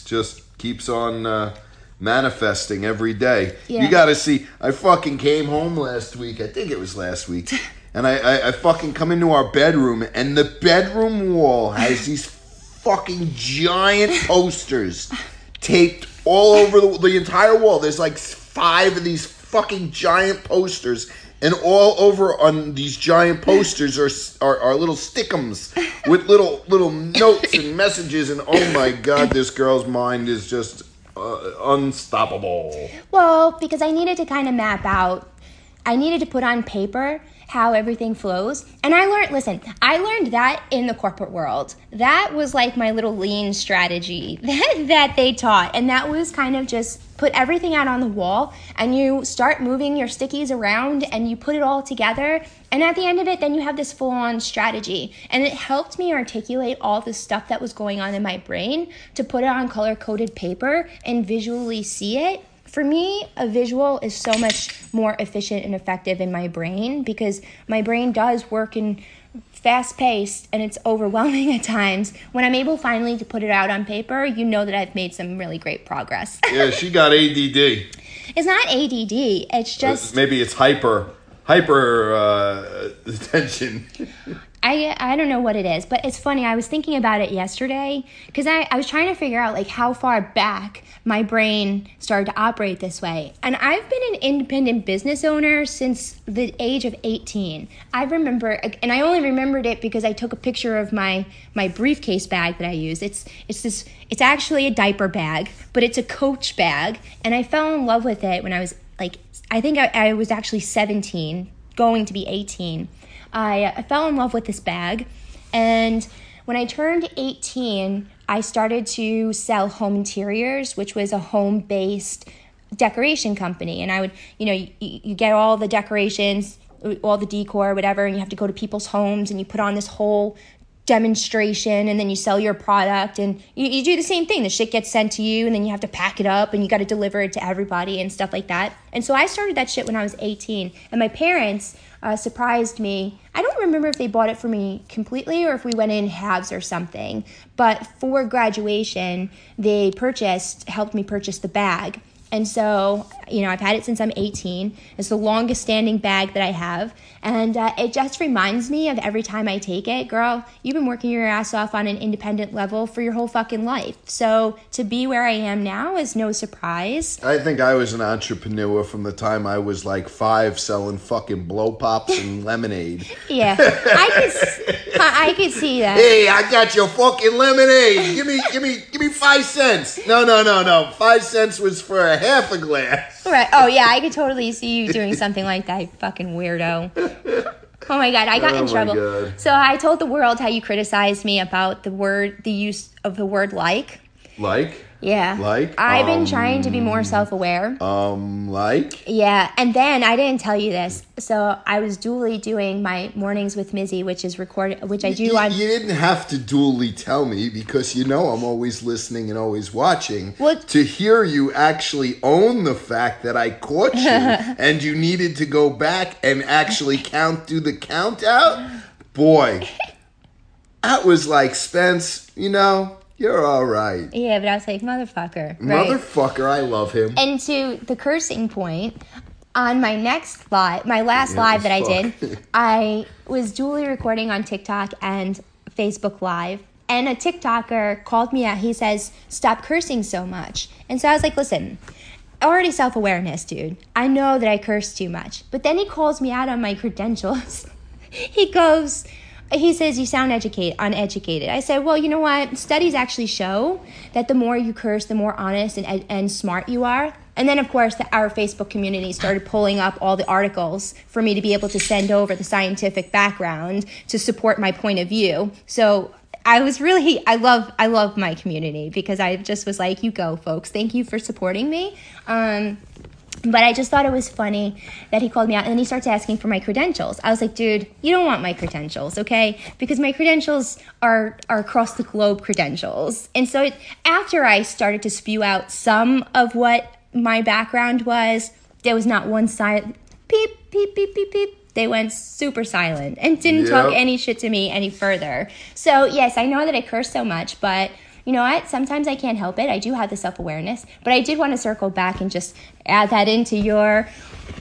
Speaker 1: And-
Speaker 2: just keeps on uh, manifesting every day.
Speaker 1: Yeah.
Speaker 2: You got to see. I fucking came home last week. I think it was last week. [laughs] And I, I, I fucking come into our bedroom, and the bedroom wall has [laughs] these fucking giant posters taped all over the, the entire wall. There's like five of these fucking giant posters, and all over on these giant posters are are, are little stickums with little little [laughs] notes and messages. And oh my god, this girl's mind is just uh, unstoppable.
Speaker 1: Well, because I needed to kind of map out, I needed to put on paper how everything flows. And I learned, listen, I learned that in the corporate world. That was like my little lean strategy [laughs] that, that they taught. And that was kind of just put everything out on the wall and you start moving your stickies around and you put it all together. And at the end of it, then you have this full on strategy. And it helped me articulate all the stuff that was going on in my brain to put it on color coded paper and visually see it for me, a visual is so much more efficient and effective in my brain because my brain does work in fast paced and it's overwhelming [laughs] at times. When I'm able finally to put it out on paper, you know that I've made some really great progress.
Speaker 2: Yeah, she got ADD. [laughs]
Speaker 1: it's not ADD, it's just
Speaker 2: Maybe it's hyper hyper uh, [laughs] attention.
Speaker 1: I I don't know what it is, but it's funny. I was thinking about it yesterday because I, I was trying to figure out like how far back my brain started to operate this way. And I've been an independent business owner since the age of 18. I remember and I only remembered it because I took a picture of my my briefcase bag that I use. It's it's this it's actually a diaper bag, but it's a coach bag and I fell in love with it when I was like I think I, I was actually 17, going to be 18. I, I fell in love with this bag. And when I turned 18, I started to sell home interiors, which was a home based decoration company. And I would, you know, you, you get all the decorations, all the decor, whatever, and you have to go to people's homes and you put on this whole demonstration and then you sell your product and you, you do the same thing. The shit gets sent to you and then you have to pack it up and you got to deliver it to everybody and stuff like that. And so i started that shit when i was 18 and my parents uh, surprised me. I don't remember if they bought it for me completely or if we went in halves or something but for graduation they purchased helped me purchase the bag And so, you know, I've had it since I'm 18. It's the longest standing bag that I have. And uh, it just reminds me of every time I take it, girl, you've been working your ass off on an independent level for your whole fucking life. So to be where I am now is no surprise.
Speaker 2: I think I was an entrepreneur from the time I was like five selling fucking blow pops and [laughs] lemonade.
Speaker 1: Yeah, I could, I could see that.
Speaker 2: Hey, I got your fucking lemonade. Give me, give me, give me five cents. No, no, no, no. Five cents was for a half a glass.
Speaker 1: Right. Oh yeah, I could totally see you doing something like that, fucking weirdo. Oh my god, I got
Speaker 2: Oh
Speaker 1: in
Speaker 2: my
Speaker 1: trouble.
Speaker 2: God.
Speaker 1: So I told the world how you criticized me about the word, the use of the word like.
Speaker 2: Like,
Speaker 1: Yeah.
Speaker 2: Like?
Speaker 1: I've been trying to be more self-aware.
Speaker 2: um, like.
Speaker 1: Yeah, and then I didn't tell you this. So I was dually doing my mornings with Mizzy, which is recorded, which I do
Speaker 2: You,
Speaker 1: on.
Speaker 2: you didn't have to duly tell me because you know I'm always listening and always watching.
Speaker 1: Well-
Speaker 2: to hear you actually own the fact that I caught you [laughs] and you needed to go back and actually count do the count out, boy, [laughs] that was like Spence. You know, you're all right,
Speaker 1: Yeah, but I was like, motherfucker. Right?
Speaker 2: motherfucker. I love him.
Speaker 1: And to the cursing point, on my next live, my last live that I
Speaker 2: fuck.
Speaker 1: did, [laughs] I was duly recording on TikTok and Facebook Live. And a TikToker called me out. He says, Stop cursing so much. And so I was like, Listen, already self awareness, dude. I know that I curse too much. But then he calls me out on my credentials. [laughs] he goes, he says you sound educated uneducated. I said well you know what? Studies actually show that the more you curse the more honest and, and smart you are. And then of course the, our facebook community started pulling up all the articles for me to be able to send over the scientific background to support my point of view. So i was really i love i love my community because i just was like you go folks. Thank you for supporting me. Um, but I just thought it was funny that he called me out and then he starts asking for my credentials. I was like, dude, you don't want my credentials, okay? Because my credentials are are across the globe credentials. And so it, after I started to spew out some of what my background was, there was not one silent peep, peep, peep, peep, peep. They went super silent and didn't talk any shit to me any further. So yes, I know that I curse so much, but you know what? Sometimes I can't help it. I do have the self awareness, but I did want to circle back and just add that into your.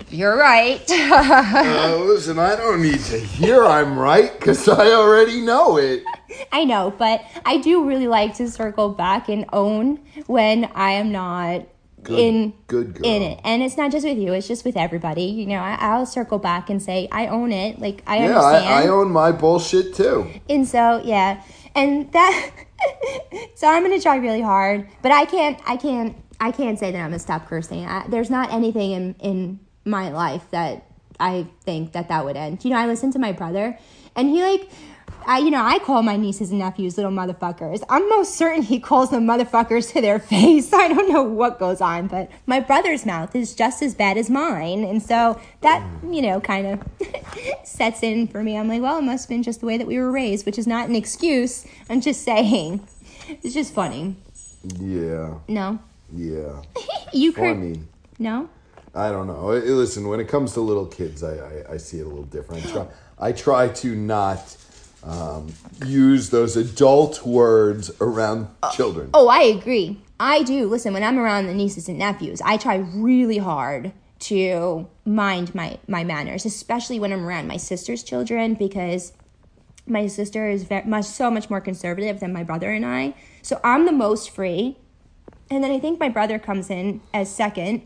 Speaker 1: You're right. [laughs]
Speaker 2: Uh, listen, I don't need to hear I'm right because I already know it. [laughs]
Speaker 1: I know, but I do really like to circle back and own when I am not
Speaker 2: Good-
Speaker 1: in
Speaker 2: good girl.
Speaker 1: in it. And it's not just with you; it's just with everybody. You know, I, I'll circle back and say I own it. Like I
Speaker 2: Yeah,
Speaker 1: understand.
Speaker 2: I, I own my bullshit too.
Speaker 1: And so, yeah. And that [laughs] so I'm going to try really hard, but I can't I can't I can't say that I'm going to stop cursing. I, there's not anything in in my life that I think that that would end. You know, I listen to my brother and he like I, you know, I call my nieces and nephews little motherfuckers. I'm most certain he calls them motherfuckers to their [laughs] face. I don't know what goes on, but my brother's mouth is just as bad as mine. And so that, you know, kind of [laughs] sets in for me. I'm like, well, it must have been just the way that we were raised, which is not an excuse. I'm just saying. [laughs] It's just funny.
Speaker 2: Yeah,
Speaker 1: No?
Speaker 2: yeah.
Speaker 1: You cur-
Speaker 2: Funny.
Speaker 1: No?
Speaker 2: I don't know. Listen, when it comes to little kids, I, I, I see it a little different. I try, I try to not um, use those adult words around children.
Speaker 1: Oh, I agree. I do. Listen, when I'm around the nieces and nephews, I try really hard to mind my my manners, especially when I'm around my sister's children because my sister is very much so much more conservative than my brother and I. So I'm the most free. And then I think my brother comes in as second.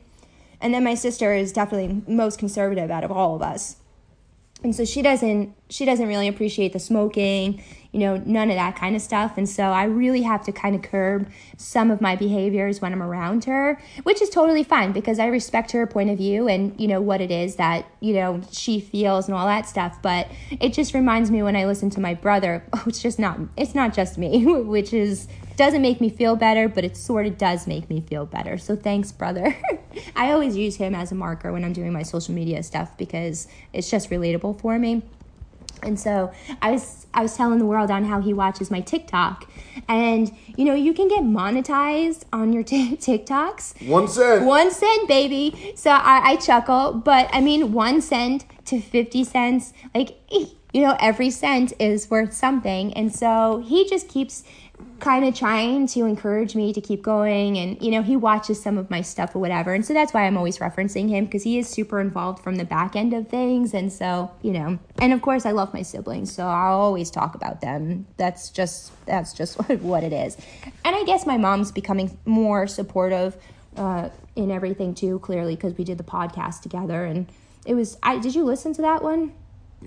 Speaker 1: And then my sister is definitely most conservative out of all of us and so she doesn't she doesn't really appreciate the smoking you know none of that kind of stuff. And so i really have to kind of curb some of my behaviors when i'm around her which is totally fine because i respect her point of view and you know what it is that you know she feels and all that stuff. But it just reminds me when i listen to my brother [laughs] oh it's just not it's not just me [laughs] which is doesn't make me feel better, but it sort of does make me feel better. So thanks, brother. [laughs] I always use him as a marker when I'm doing my social media stuff because it's just relatable for me. And so I was I was telling the world on how he watches my TikTok, and you know you can get monetized on your [laughs] t- TikToks.
Speaker 2: One cent.
Speaker 1: One cent, baby. So I, I chuckle, but I mean, one cent to 50 cents, like, eh, you know, every cent is worth something. And so he just keeps kind of trying to encourage me to keep going and you know he watches some of my stuff or whatever. And so that's why i'm always referencing him because he is super involved from the back end of things. And so you know and of course i love my siblings so i'll always talk about them. That's just that's just [laughs] what it is. And i guess my mom's becoming more supportive uh, in everything too clearly because we did the podcast together. And it was i did you listen to that one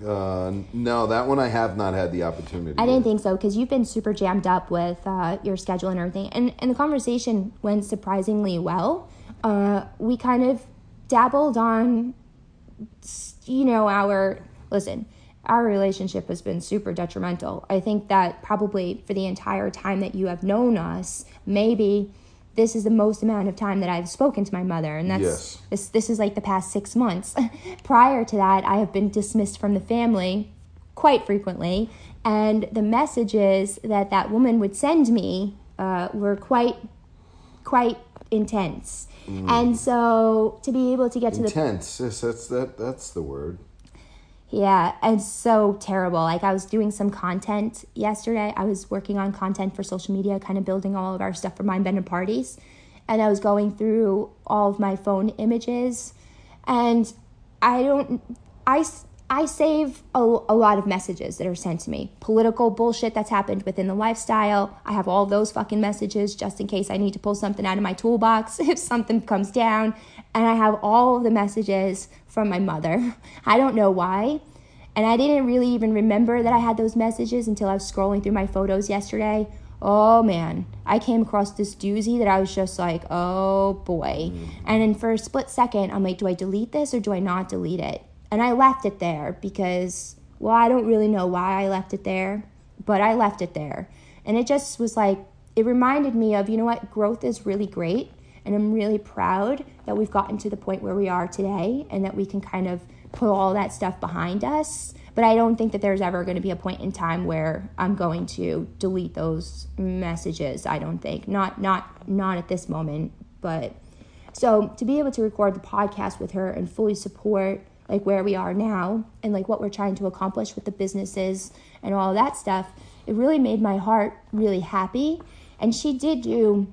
Speaker 2: Uh, no, that one I have not had the opportunity.
Speaker 1: I didn't think so because you've been super jammed up with uh, your schedule and everything, and and the conversation went surprisingly well. Uh, we kind of dabbled on, you know, our listen. Our relationship has been super detrimental. I think that probably for the entire time that you have known us, maybe this is the most amount of time that I've spoken to my mother, and that's
Speaker 2: Yes.
Speaker 1: this. This is like the past six months. [laughs] Prior to that, I have been dismissed from the family quite frequently, and the messages that that woman would send me uh, were quite quite intense. And so to be able to get to the
Speaker 2: Intense. Yes, that's that. That's the word.
Speaker 1: Yeah, and so terrible. Like I was doing some content yesterday. I was working on content for social media, kind of building all of our stuff for Mindbender parties. And I was going through all of my phone images and I don't I I save a, a lot of messages that are sent to me. Political bullshit that's happened within the lifestyle. I have all those fucking messages just in case I need to pull something out of my toolbox [laughs] if something comes down. And I have all of the messages from my mother. [laughs] I don't know why. And I didn't really even remember that I had those messages until I was scrolling through my photos yesterday. Oh man, I came across this doozy that I was just like, oh boy. Mm. And then for a split second, I'm like, do I delete this or do I not delete it? And I left it there because, well, I don't really know why I left it there, but I left it there. And it just was like, it reminded me of, you know what, growth is really great. And I'm really proud that we've gotten to the point where we are today and that we can kind of put all that stuff behind us. But I don't think that there's ever going to be a point in time where I'm going to delete those messages. I don't think. Not not not at this moment, but so to be able to record the podcast with her and fully support like where we are now and like what we're trying to accomplish with the businesses and all that stuff, it really made my heart really happy. And she did do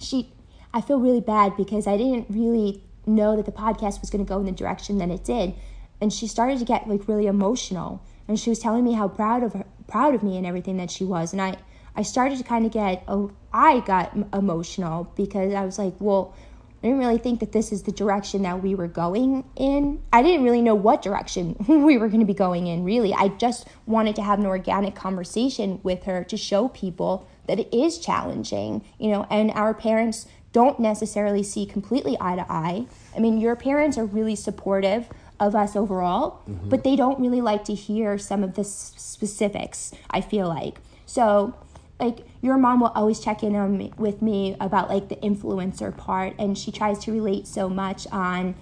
Speaker 1: she I feel really bad because I didn't really know that the podcast was going to go in the direction that it did. And she started to get like really emotional and she was telling me how proud of her proud of me and everything that she was and I I started to kind of get oh I got emotional because I was like, well, I didn't really think that this is the direction that we were going in. I didn't really know what direction [laughs] we were going to be going in, really. I just wanted to have an organic conversation with her to show people that it is challenging, you know, and our parents don't necessarily see completely eye to eye. I mean, your parents are really supportive of us overall, mm-hmm. but they don't really like to hear some of the s- specifics, I feel like. So, like your mom will always check in on me, with me about like the influencer part and she tries to relate so much on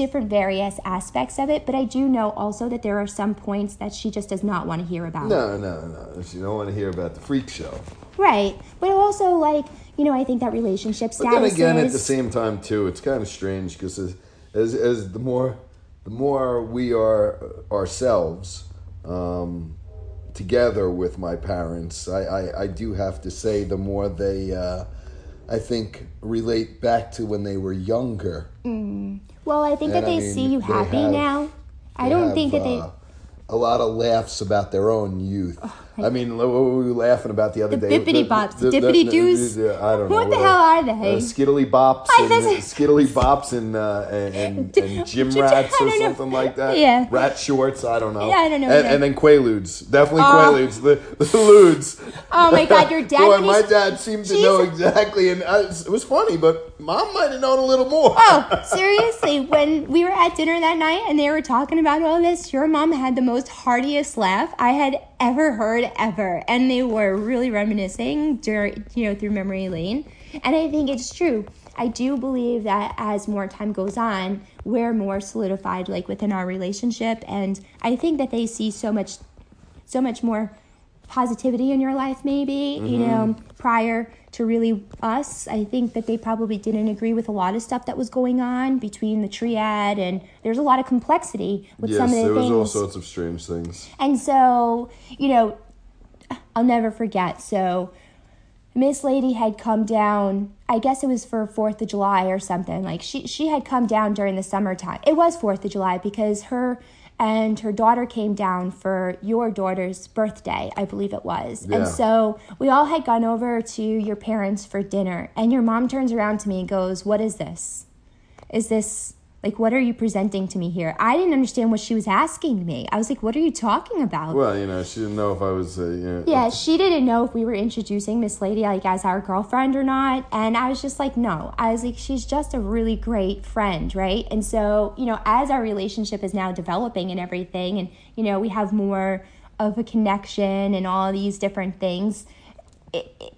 Speaker 1: different various aspects of it but i do know also that there are some points that she just does not want to hear about
Speaker 2: No, no, no. She don't want to hear about the freak show.
Speaker 1: right but also like you know i think that relationship
Speaker 2: But
Speaker 1: status
Speaker 2: then again, at the same time too, it's kind of strange because as, as as the more the more we are ourselves um, together with my parents, I, I I do have to say the more they. Uh, I think relate back to when they were younger.
Speaker 1: Well i think that
Speaker 2: And I
Speaker 1: they
Speaker 2: mean,
Speaker 1: see you happy
Speaker 2: have-
Speaker 1: now. I don't
Speaker 2: have,
Speaker 1: think that they
Speaker 2: uh, a lot of laughs about their own youth. I mean, what were we laughing about the other
Speaker 1: The
Speaker 2: day?
Speaker 1: bippity bops, the dippity doos.
Speaker 2: I don't know.
Speaker 1: What the
Speaker 2: uh,
Speaker 1: hell are they?
Speaker 2: Uh, skiddly bops and skiddly bops and uh, and, and, [laughs] gym rats or
Speaker 1: know.
Speaker 2: something like that.
Speaker 1: Yeah.
Speaker 2: Rat shorts. I don't know.
Speaker 1: Yeah, I don't know
Speaker 2: And, and then quaaludes. Definitely
Speaker 1: Oh.
Speaker 2: quaaludes. The, the ludes.
Speaker 1: oh my god your [laughs] dad
Speaker 2: Boy, my dad seemed to know exactly, and I, it was funny. But mom might have known a little more.
Speaker 1: Oh, [laughs] seriously, when we were at dinner that night and they were talking about all this, your mom had the most heartiest laugh I had ever heard ever. And they were really reminiscing during, you know, through memory lane. And I think it's true. I do believe that as more time goes on, we're more solidified like within our relationship and I think that they see so much so much more positivity in your life maybe you
Speaker 2: Mm-hmm.
Speaker 1: know prior to really us i think that they probably didn't agree with a lot of stuff that was going on between the triad and there's a lot of complexity with
Speaker 2: yes,
Speaker 1: some of the
Speaker 2: there was
Speaker 1: things
Speaker 2: all sorts of strange things.
Speaker 1: and so you know i'll never forget so Miss Lady had come down. I guess it was for Fourth of July or something. Like she she had come down during the summertime. It was Fourth of July because her and her daughter came down for your daughter's birthday, I believe it was.
Speaker 2: Yeah.
Speaker 1: And so we all had gone over to your parents for dinner, and your mom turns around to me and goes, "What is this? Is this like what are you presenting to me here?" I didn't understand what she was asking me. I was like, "What are you talking about?"
Speaker 2: Well, you know, she didn't know if I was. Uh, you know,
Speaker 1: Yeah, she didn't know if we were introducing Miss Lady like as our girlfriend or not. And I was just like, no. I was like, she's just a really great friend, right? And so, you know, as our relationship is now developing and everything, and, you know, we have more of a connection and all these different things. It, it,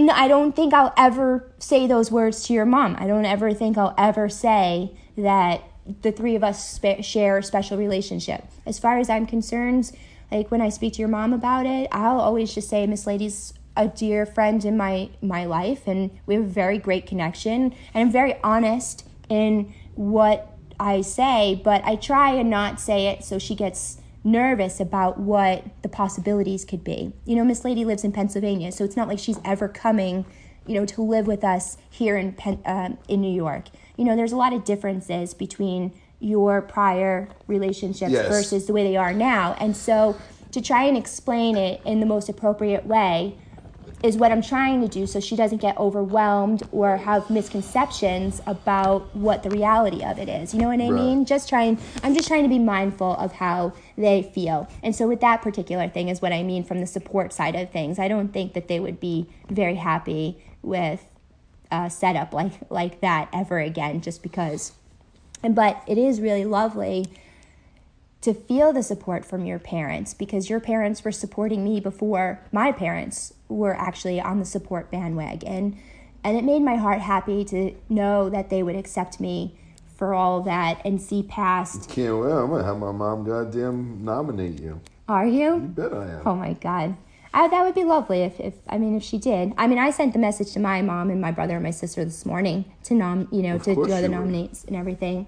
Speaker 1: no, I don't think I'll ever say those words to your mom. I don't ever think I'll ever say that the three of us spe- share a special relationship. As far as I'm concerned, like when I speak to your mom about it, I'll always just say Miss Lady's a dear friend in my my life and we have a very great connection and I'm very honest in what I say, but I try and not say it so she gets nervous about what the possibilities could be. You know, Miss Lady lives in Pennsylvania, so it's not like she's ever coming, you know, to live with us here in Pen- um in New York. You know, there's a lot of differences between your prior relationships
Speaker 2: Yes.
Speaker 1: versus the way they are now, and so to try and explain it in the most appropriate way is what I'm trying to do so she doesn't get overwhelmed or have misconceptions about what the reality of it is. You know what I
Speaker 2: Right.
Speaker 1: mean? Just trying I'm just trying to be mindful of how they feel. And so with that particular thing is what I mean from the support side of things. I don't think that they would be very happy with a setup like like that ever again just because but it is really lovely to feel the support from your parents because your parents were supporting me before my parents were actually on the support bandwagon and it made my heart happy to know that they would accept me for all that and see past
Speaker 2: Can't wait. I'm gonna have my mom goddamn nominate you.
Speaker 1: are you
Speaker 2: You bet I am.
Speaker 1: oh my god I, that would be lovely if, if i mean if she did i mean i sent the message to my mom and my brother and my sister this morning to nom you know to
Speaker 2: course
Speaker 1: go the
Speaker 2: you would.
Speaker 1: nominates and everything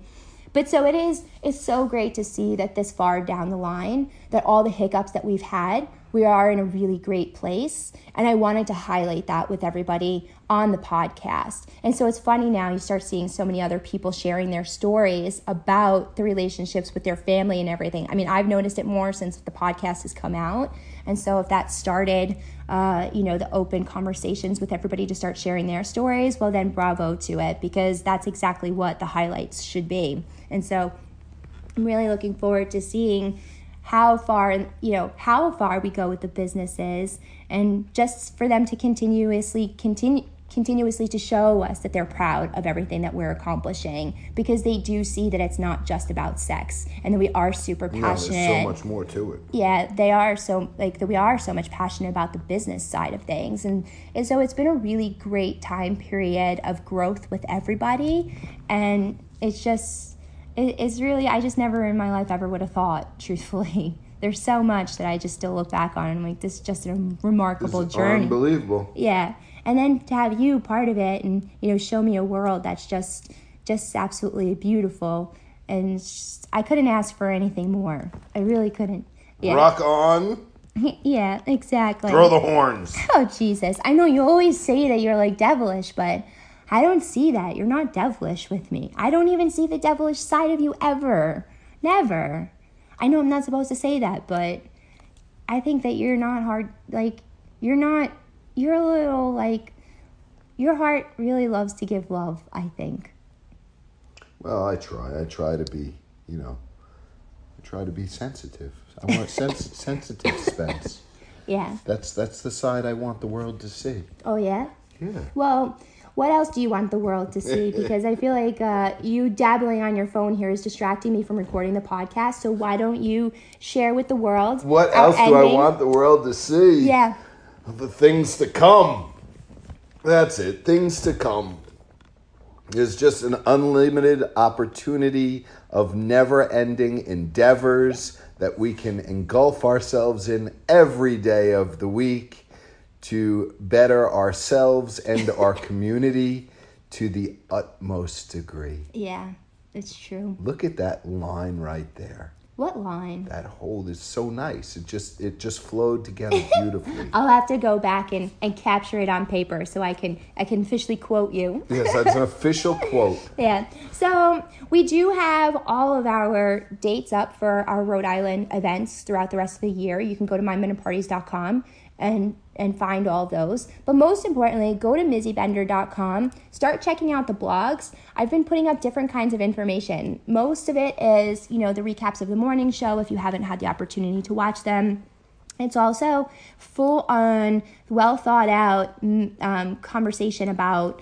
Speaker 1: but so it is it's so great to see that this far down the line that all the hiccups that we've had we are in a really great place. And i wanted to highlight that with everybody on the podcast. And so it's funny now you start seeing so many other people sharing their stories about the relationships with their family and everything. I mean i've noticed it more since the podcast has come out. And so if that started uh, you know the open conversations with everybody to start sharing their stories well then bravo to it because that's exactly what the highlights should be. And so I'm really looking forward to seeing how far you know how far we go with the businesses and just for them to continuously continue continuously to show us that they're proud of everything that we're accomplishing because they do see that it's not just about sex and that we are super passionate
Speaker 2: there's so much more to it.
Speaker 1: yeah they are so like that we are so much passionate about the business side of things and and so it's been a really great time period of growth with everybody and it's just it, it's really i just never in my life ever would have thought [laughs] truthfully there's so much that i just still look back on and I'm like this is just a remarkable journey.
Speaker 2: Unbelievable.
Speaker 1: yeah. And then to have you part of it and you know show me a world that's just just absolutely beautiful and just- i couldn't ask for anything more. I really couldn't. Yeah.
Speaker 2: Rock on. [laughs]
Speaker 1: yeah exactly.
Speaker 2: Throw the horns.
Speaker 1: oh jesus. I know you always say that you're like devilish but i don't see that you're not devilish with me i don't even see the devilish side of you ever never i know i'm not supposed to say that but i think that you're not hard like you're not you're a little like your heart really loves to give love i think
Speaker 2: Well, I try. I try to be, you know, I try to be sensitive. I want sens- [laughs] sensitive Spence.
Speaker 1: yeah
Speaker 2: That's that's the side I want the world to see.
Speaker 1: oh yeah
Speaker 2: Yeah.
Speaker 1: Well, what else do you want the world to see? [laughs] Because I feel like uh, you dabbling on your phone here is distracting me from recording the podcast. So why don't you share with the world?
Speaker 2: What else do I want the world to see?
Speaker 1: Yeah,
Speaker 2: The things to come. That's it. Things to come. is just an unlimited opportunity of never ending endeavors that we can engulf ourselves in every day of the week to better ourselves and [laughs] our community to the utmost degree.
Speaker 1: yeah, it's true.
Speaker 2: Look at that line right there.
Speaker 1: What line?
Speaker 2: That whole is so nice. It just it just flowed together [laughs] beautifully.
Speaker 1: I'll have to go back and, and capture it on paper so I can I can officially quote you. [laughs]
Speaker 2: yes, that's an official quote.
Speaker 1: Yeah. So we do have all of our dates up for our Rhode Island events throughout the rest of the year. You can go to mindbenderparties.com and and find all those. But most importantly, go to mizzybender.com. Start checking out the blogs. I've been putting up different kinds of information. Most of it is, you know, the recaps of the morning show if you haven't had the opportunity to watch them. It's also full on, well thought out um, conversation about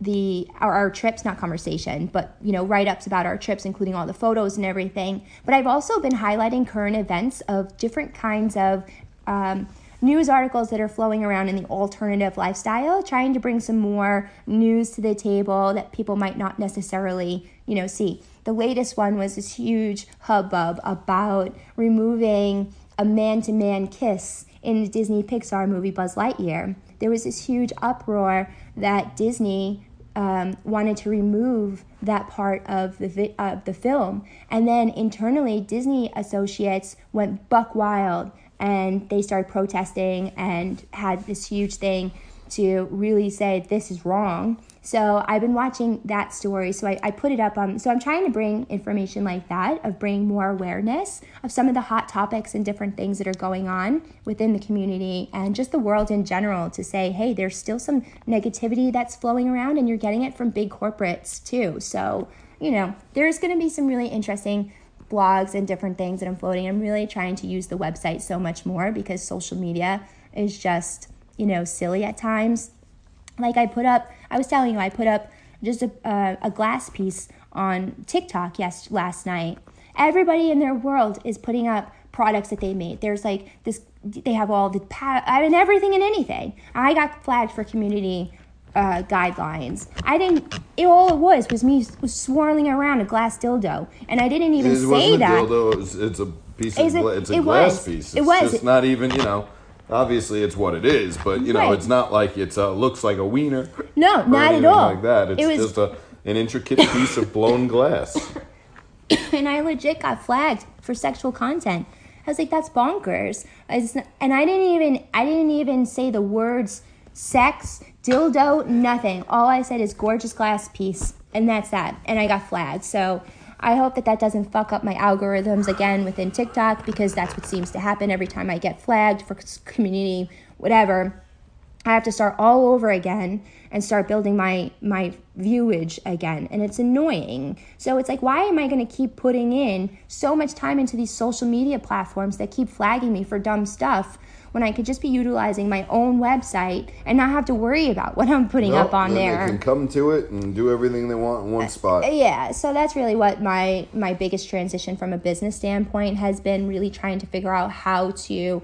Speaker 1: the our, our trips not conversation but you know write-ups about our trips including all the photos and everything but i've also been highlighting current events of different kinds of um, news articles that are flowing around in the alternative lifestyle trying to bring some more news to the table that people might not necessarily you know see. The latest one was this huge hubbub about removing a man-to-man kiss in the disney pixar movie buzz lightyear. There was this huge uproar that disney um, wanted to remove that part of the vi- of the film, and then internally, Disney associates went buck wild and they started protesting and had this huge thing to really say this is wrong. So I've been watching that story. So I, I put it up on. So I'm trying to bring information like that of bringing more awareness of some of the hot topics and different things that are going on within the community and just the world in general. To say, hey, there's still some negativity that's flowing around, and you're getting it from big corporates too. So you know, there's going to be some really interesting blogs and different things that I'm floating. I'm really trying to use the website so much more because social media is just you know silly at times like I put up, I was telling you, I put up just a, uh, a glass piece on TikTok yes last night. Everybody in their world is putting up products that they made. There's like this, they have all the, pa- I mean, everything and anything. I got flagged for community uh, guidelines. I didn't. It, all it was was me was swirling around a glass dildo, and I didn't even
Speaker 2: It
Speaker 1: say
Speaker 2: a
Speaker 1: that.
Speaker 2: dildo. It was, it's a piece of
Speaker 1: it-
Speaker 2: gla- it's a
Speaker 1: it
Speaker 2: glass
Speaker 1: was.
Speaker 2: piece.
Speaker 1: It
Speaker 2: It's
Speaker 1: was.
Speaker 2: just not even you know. Obviously, it's what it is, but you know,
Speaker 1: Right.
Speaker 2: it's not like it's uh, looks like a wiener.
Speaker 1: No, not at all.
Speaker 2: Like that. It's
Speaker 1: It was-
Speaker 2: just a an intricate piece of blown glass. [laughs]
Speaker 1: and I legit got flagged for sexual content. I was like, that's bonkers. It's not- and I didn't even I didn't even say the words sex, dildo, nothing. All I said is gorgeous glass piece, and that's that. And I got flagged. So I hope that that doesn't fuck up my algorithms again within TikTok because that's what seems to happen every time I get flagged for community whatever. I have to start all over again and start building my my viewage again and it's annoying. So it's like why am I going to keep putting in so much time into these social media platforms that keep flagging me for dumb stuff when I could just be utilizing my own website and not have to worry about what I'm putting up on there.
Speaker 2: They can come to it and do everything they want in one uh, spot.
Speaker 1: yeah so that's really what my my biggest transition from a business standpoint has been really trying to figure out how to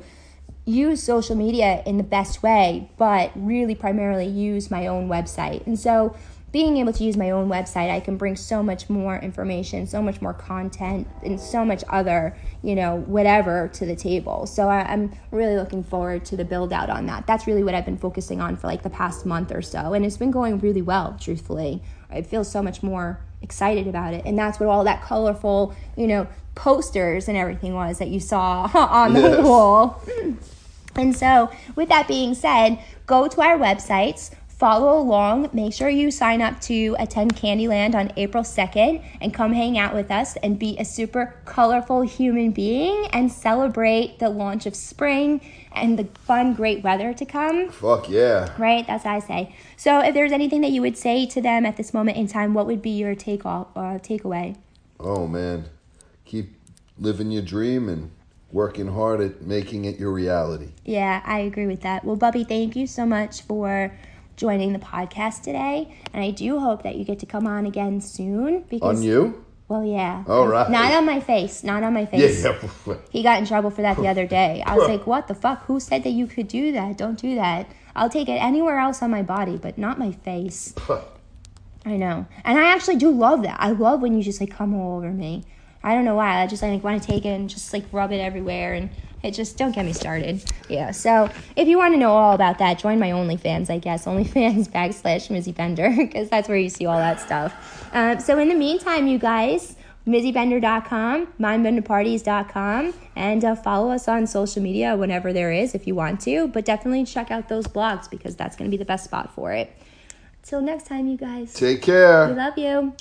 Speaker 1: use social media in the best way but really primarily use my own website and so being able to use my own website i can bring so much more information so much more content and so much other you know whatever to the table. So I, i'm really looking forward to the build out on that. That's really what i've been focusing on for like the past month or so and it's been going really well truthfully. I feel so much more excited about it and that's what all that colorful you know posters and everything was that you saw [laughs] on the
Speaker 2: Yes.
Speaker 1: wall. [laughs] And so, with that being said, go to our websites, follow along, make sure you sign up to attend Candyland on April 2nd and come hang out with us and be a super colorful human being and celebrate the launch of spring and the fun, great weather to come.
Speaker 2: Fuck yeah.
Speaker 1: Right? That's what I say. So, if there's anything that you would say to them at this moment in time, what would be your take off, uh, takeaway?
Speaker 2: Oh man, keep living your dream and working hard at making it your reality.
Speaker 1: Yeah, I agree with that. Well, Bubby, thank you so much for joining the podcast today. And I do hope that you get to come on again soon. Because,
Speaker 2: On you?
Speaker 1: Well, yeah.
Speaker 2: All right.
Speaker 1: Not on my face. Not on my
Speaker 2: Yeah.
Speaker 1: face.
Speaker 2: yeah.
Speaker 1: He got in trouble for that the other day. I was [laughs] like, what the fuck? Who said that you could do that? Don't do that. I'll take it anywhere else on my body, but not my face. [laughs] I know. And I actually do love that. I love when you just like come all over me. I don't know why. I just like want to take it and just like rub it everywhere and it just don't get me started. Yeah. So if you want to know all about that, join my OnlyFans, I guess. [laughs] OnlyFans backslash Mizzy Bender because that's where you see all that stuff. Um, so in the meantime, you guys, MizzyBender.com, MindBenderParties.com, and uh, follow us on social media whenever there is if you want to. But definitely check out those blogs because that's going to be the best spot for it. Till next time, you guys.
Speaker 2: Take care.
Speaker 1: We love you.